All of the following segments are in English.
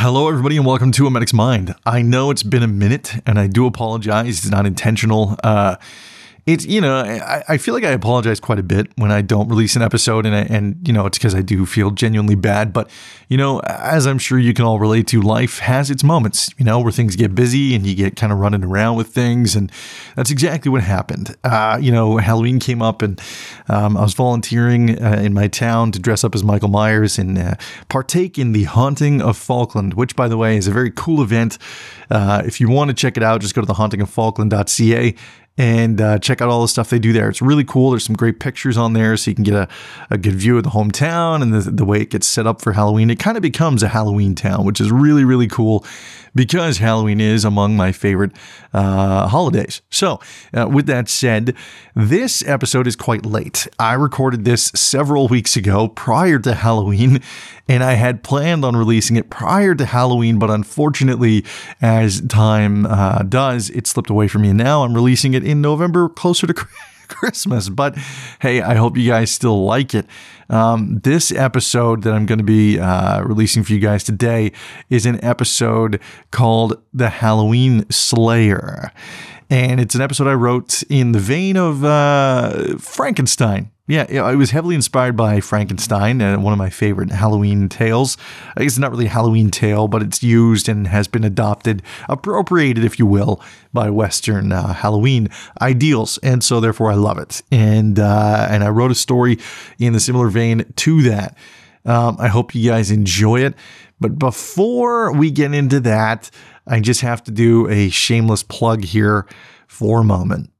Hello, everybody, and welcome to A Medic's Mind. I know it's been a minute, and I do apologize. It's not intentional. Uh, it's you know I, I feel like I apologize quite a bit when I don't release an episode, and I, and you know it's because I do feel genuinely bad. But you know, as I'm sure you can all relate to, life has its moments. You know where things get busy and you get kind of running around with things, and that's exactly what happened. Uh, you know, Halloween came up, and um, I was volunteering uh, in my town to dress up as Michael Myers and uh, partake in the haunting of Falkland, which, by the way, is a very cool event. Uh, if you want to check it out, just go to thehauntingoffalkland.ca and uh, check out all the stuff they do there. It's really cool. There's some great pictures on there so you can get a, a good view of the hometown and the, the way it gets set up for Halloween. It kind of becomes a Halloween town, which is really, really cool because Halloween is among my favorite uh, holidays. So, uh, with that said, this episode is quite late. I recorded this several weeks ago prior to Halloween, and I had planned on releasing it prior to Halloween, but unfortunately, as time uh, does, it slipped away from me. And now I'm releasing it in November, closer to Christmas. But hey, I hope you guys still like it. Um, this episode that I'm going to be uh, releasing for you guys today is an episode called The Halloween Slayer. And it's an episode I wrote in the vein of uh, Frankenstein. Yeah, it was heavily inspired by Frankenstein, uh, one of my favorite Halloween tales. I it's not really a Halloween tale, but it's used and has been adopted, appropriated, if you will, by Western uh, Halloween ideals, and so therefore I love it. And uh, and I wrote a story in the similar vein to that. Um, I hope you guys enjoy it. But before we get into that, I just have to do a shameless plug here for a moment.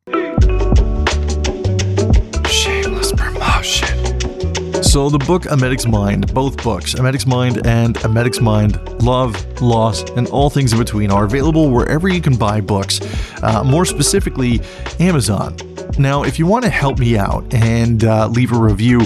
So the book A Medic's Mind, both books, A Medic's Mind and A Medic's Mind, Love, Loss, and all things in between are available wherever you can buy books, uh, more specifically Amazon. Now, if you want to help me out and uh, leave a review,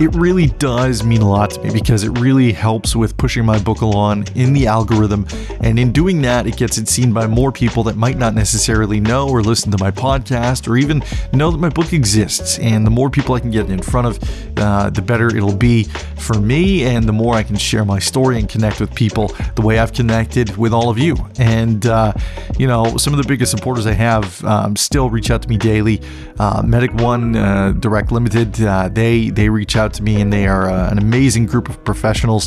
it really does mean a lot to me because it really helps with pushing my book along in the algorithm. And in doing that, it gets it seen by more people that might not necessarily know or listen to my podcast or even know that my book exists. And the more people I can get in front of, uh, the better it'll be for me. And the more I can share my story and connect with people the way I've connected with all of you. And, uh, you know, some of the biggest supporters I have um, still reach out to me daily. Uh, Medic One uh, Direct Limited, uh, they, they reach out out to me, and they are uh, an amazing group of professionals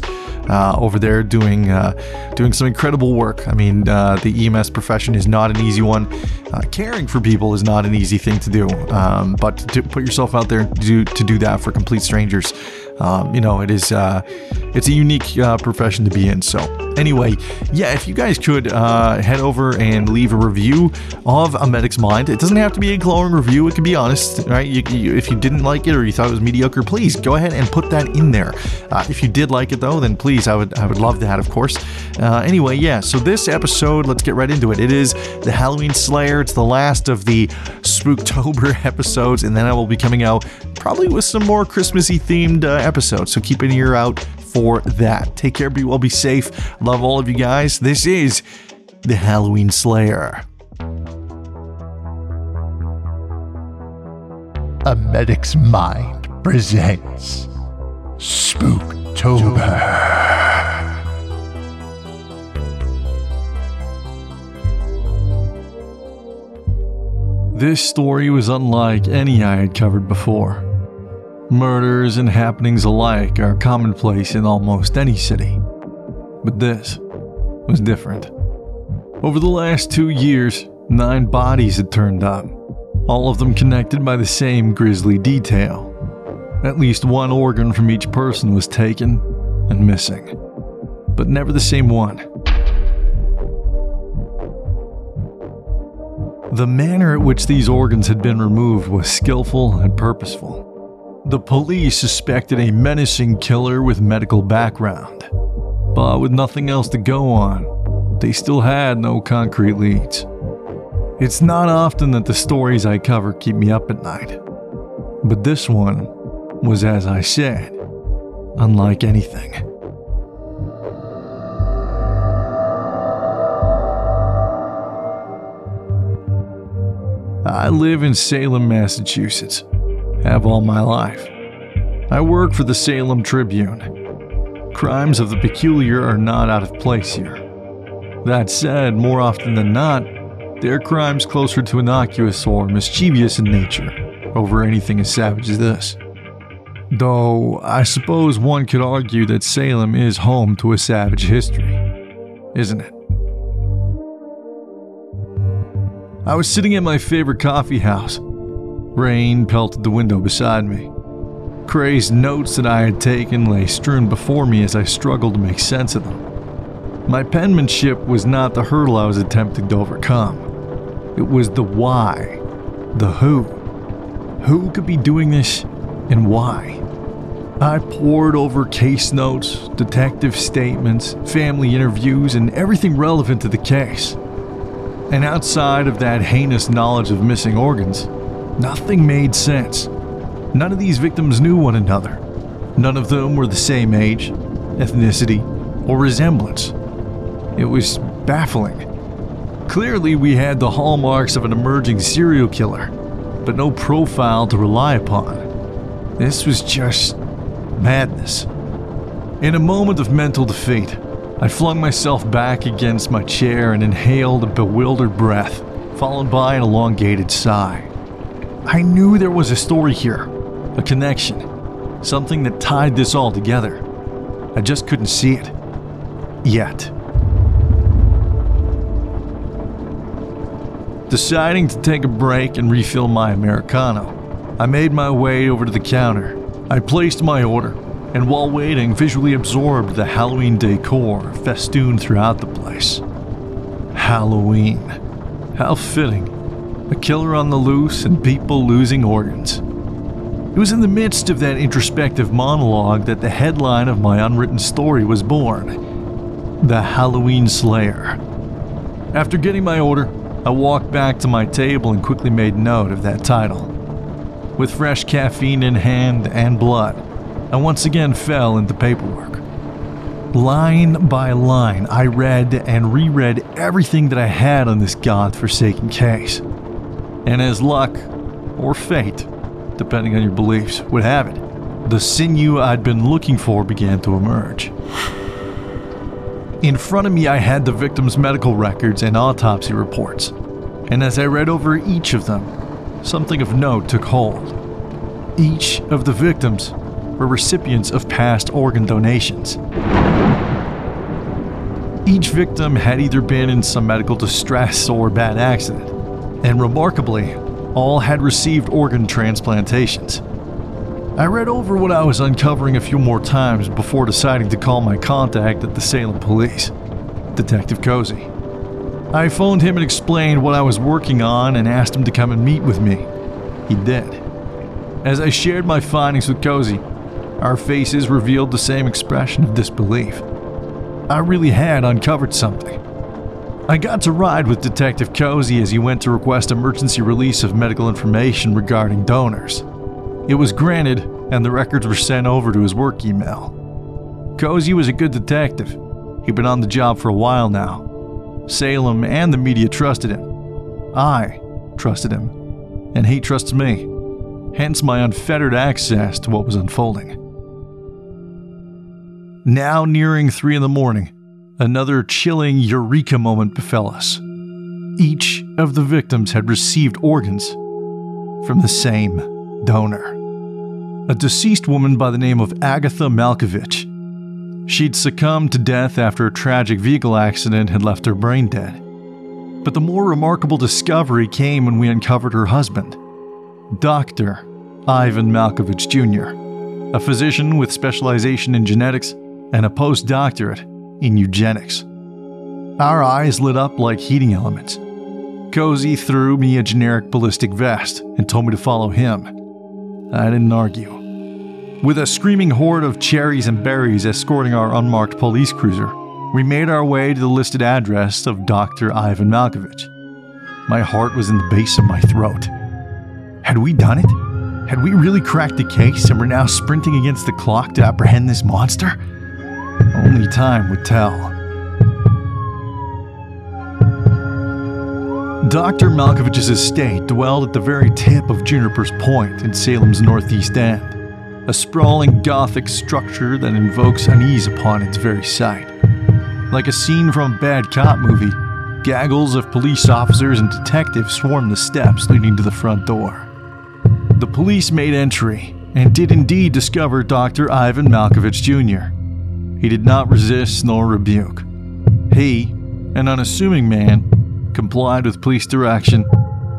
uh, over there doing uh, doing some incredible work. I mean, uh, the EMS profession is not an easy one. Uh, caring for people is not an easy thing to do, um, but to put yourself out there to do, to do that for complete strangers um, you know, it is uh, it's a unique uh, profession to be in. So anyway, yeah, if you guys could uh, head over and leave a review of A Medic's Mind, it doesn't have to be a glowing review. It could be honest, right? You, you, if you didn't like it or you thought it was mediocre, please go ahead and put that in there. Uh, if you did like it though, then please, I would I would love that, of course. Uh, anyway, yeah. So this episode, let's get right into it. It is the Halloween Slayer. It's the last of the Spooktober episodes, and then I will be coming out probably with some more Christmassy themed uh, episodes. So keep an ear out for that. Take care, be well, be safe. Love all of you guys. This is the Halloween Slayer. A Medic's Mind presents Spooktober. This story was unlike any I had covered before. Murders and happenings alike are commonplace in almost any city. But this was different. Over the last two years, nine bodies had turned up, all of them connected by the same grisly detail. At least one organ from each person was taken and missing, but never the same one. The manner at which these organs had been removed was skillful and purposeful. The police suspected a menacing killer with medical background. But with nothing else to go on, they still had no concrete leads. It's not often that the stories I cover keep me up at night. But this one was, as I said, unlike anything. I live in Salem, Massachusetts have all my life. I work for the Salem Tribune. Crimes of the peculiar are not out of place here. That said, more often than not, they're crimes closer to innocuous or mischievous in nature, over anything as savage as this. Though, I suppose one could argue that Salem is home to a savage history, isn't it? I was sitting at my favorite coffee house. Rain pelted the window beside me. Crazed notes that I had taken lay strewn before me as I struggled to make sense of them. My penmanship was not the hurdle I was attempting to overcome. It was the why, the who. Who could be doing this and why? I pored over case notes, detective statements, family interviews, and everything relevant to the case. And outside of that heinous knowledge of missing organs, nothing made sense. None of these victims knew one another. None of them were the same age, ethnicity, or resemblance. It was baffling. Clearly, we had the hallmarks of an emerging serial killer, but no profile to rely upon. This was just madness. In a moment of mental defeat, I flung myself back against my chair and inhaled a bewildered breath, followed by an elongated sigh. I knew there was a story here, a connection, something that tied this all together. I just couldn't see it. Yet. Deciding to take a break and refill my Americano, I made my way over to the counter. I placed my order, and while waiting, visually absorbed the Halloween decor festooned throughout the place. Halloween. How fitting. A killer on the loose and people losing organs. It was in the midst of that introspective monologue that the headline of my unwritten story was born The Halloween Slayer. After getting my order, I walked back to my table and quickly made note of that title. With fresh caffeine in hand and blood, I once again fell into paperwork. Line by line, I read and reread everything that I had on this god-forsaken case. And as luck, or fate, depending on your beliefs, would have it, the sinew I'd been looking for began to emerge. In front of me, I had the victim's medical records and autopsy reports, and as I read over each of them, something of note took hold. Each of the victims were recipients of past organ donations. Each victim had either been in some medical distress or bad accident, and remarkably, all had received organ transplantations. I read over what I was uncovering a few more times before deciding to call my contact at the Salem Police, Detective Cozy. I phoned him and explained what I was working on and asked him to come and meet with me. He did. As I shared my findings with Cozy, our faces revealed the same expression of disbelief. I really had uncovered something. I got to ride with Detective Cozy as he went to request emergency release of medical information regarding donors. It was granted, and the records were sent over to his work email. Cozy was a good detective. He'd been on the job for a while now. Salem and the media trusted him. I trusted him, and he trusts me. Hence my unfettered access to what was unfolding. Now nearing three in the morning, another chilling eureka moment befell us. Each of the victims had received organs from the same donor. A deceased woman by the name of Agatha Malkovich. She'd succumbed to death after a tragic vehicle accident had left her brain dead. But the more remarkable discovery came when we uncovered her husband, Dr. Ivan Malkovich Jr., a physician with specialization in genetics and a postdoctorate in eugenics. Our eyes lit up like heating elements. Cozy threw me a generic ballistic vest and told me to follow him. I didn't argue. With a screaming horde of cherries and berries escorting our unmarked police cruiser, we made our way to the listed address of Dr. Ivan Malkovich. My heart was in the base of my throat. Had we done it? Had we really cracked the case and were now sprinting against the clock to apprehend this monster? Only time would tell. Dr. Malkovich's estate dwelled at the very tip of Juniper's Point in Salem's northeast end. a sprawling Gothic structure that invokes unease upon its very sight. Like a scene from a bad cop movie, gaggles of police officers and detectives swarmed the steps leading to the front door. The police made entry and did indeed discover Dr. Ivan Malkovich Jr. He did not resist nor rebuke. He, an unassuming man, complied with police direction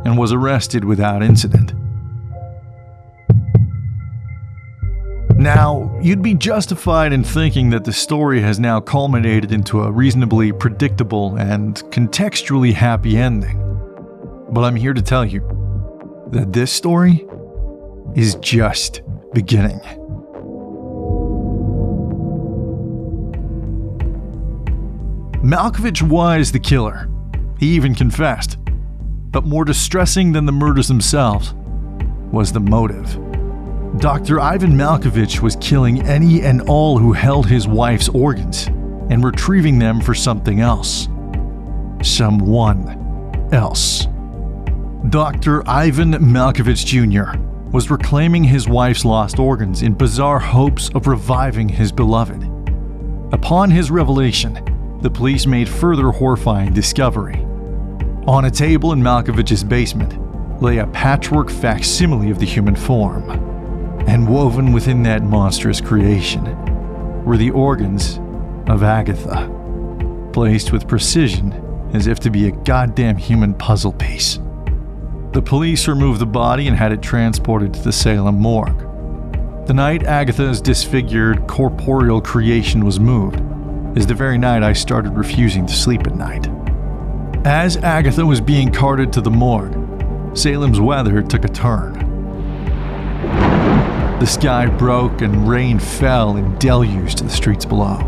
and was arrested without incident. Now, you'd be justified in thinking that the story has now culminated into a reasonably predictable and contextually happy ending. But I'm here to tell you that this story is just beginning. Malkovich was the killer. He even confessed. But more distressing than the murders themselves was the motive. Dr. Ivan Malkovich was killing any and all who held his wife's organs and retrieving them for something else. Someone else. Dr. Ivan Malkovich Jr. was reclaiming his wife's lost organs in bizarre hopes of reviving his beloved. Upon his revelation, the police made further horrifying discovery. On a table in Malkovich's basement lay a patchwork facsimile of the human form, and woven within that monstrous creation were the organs of Agatha, placed with precision as if to be a goddamn human puzzle piece. The police removed the body and had it transported to the Salem morgue. The night Agatha's disfigured corporeal creation was moved, is the very night I started refusing to sleep at night. As Agatha was being carted to the morgue, Salem's weather took a turn. The sky broke and rain fell in deluge to the streets below.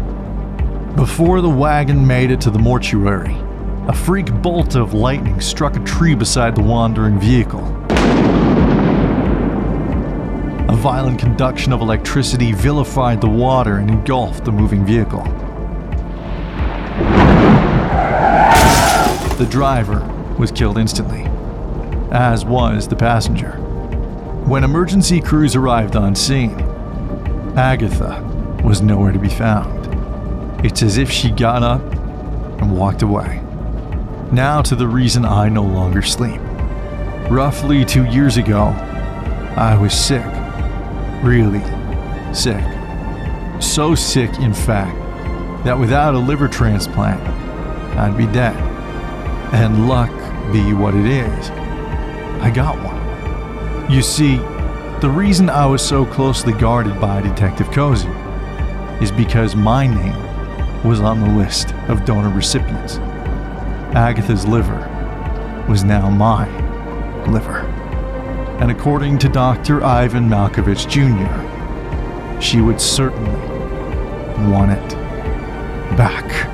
Before the wagon made it to the mortuary, a freak bolt of lightning struck a tree beside the wandering vehicle. A violent conduction of electricity vilified the water and engulfed the moving vehicle. The driver was killed instantly, as was the passenger. When emergency crews arrived on scene, Agatha was nowhere to be found. It's as if she got up and walked away. Now to the reason I no longer sleep. Roughly two years ago, I was sick. Really sick. So sick, in fact, that without a liver transplant, I'd be dead and luck be what it is, I got one. You see, the reason I was so closely guarded by Detective Cozy is because my name was on the list of donor recipients. Agatha's liver was now my liver. And according to Dr. Ivan Malkovich Jr., she would certainly want it back.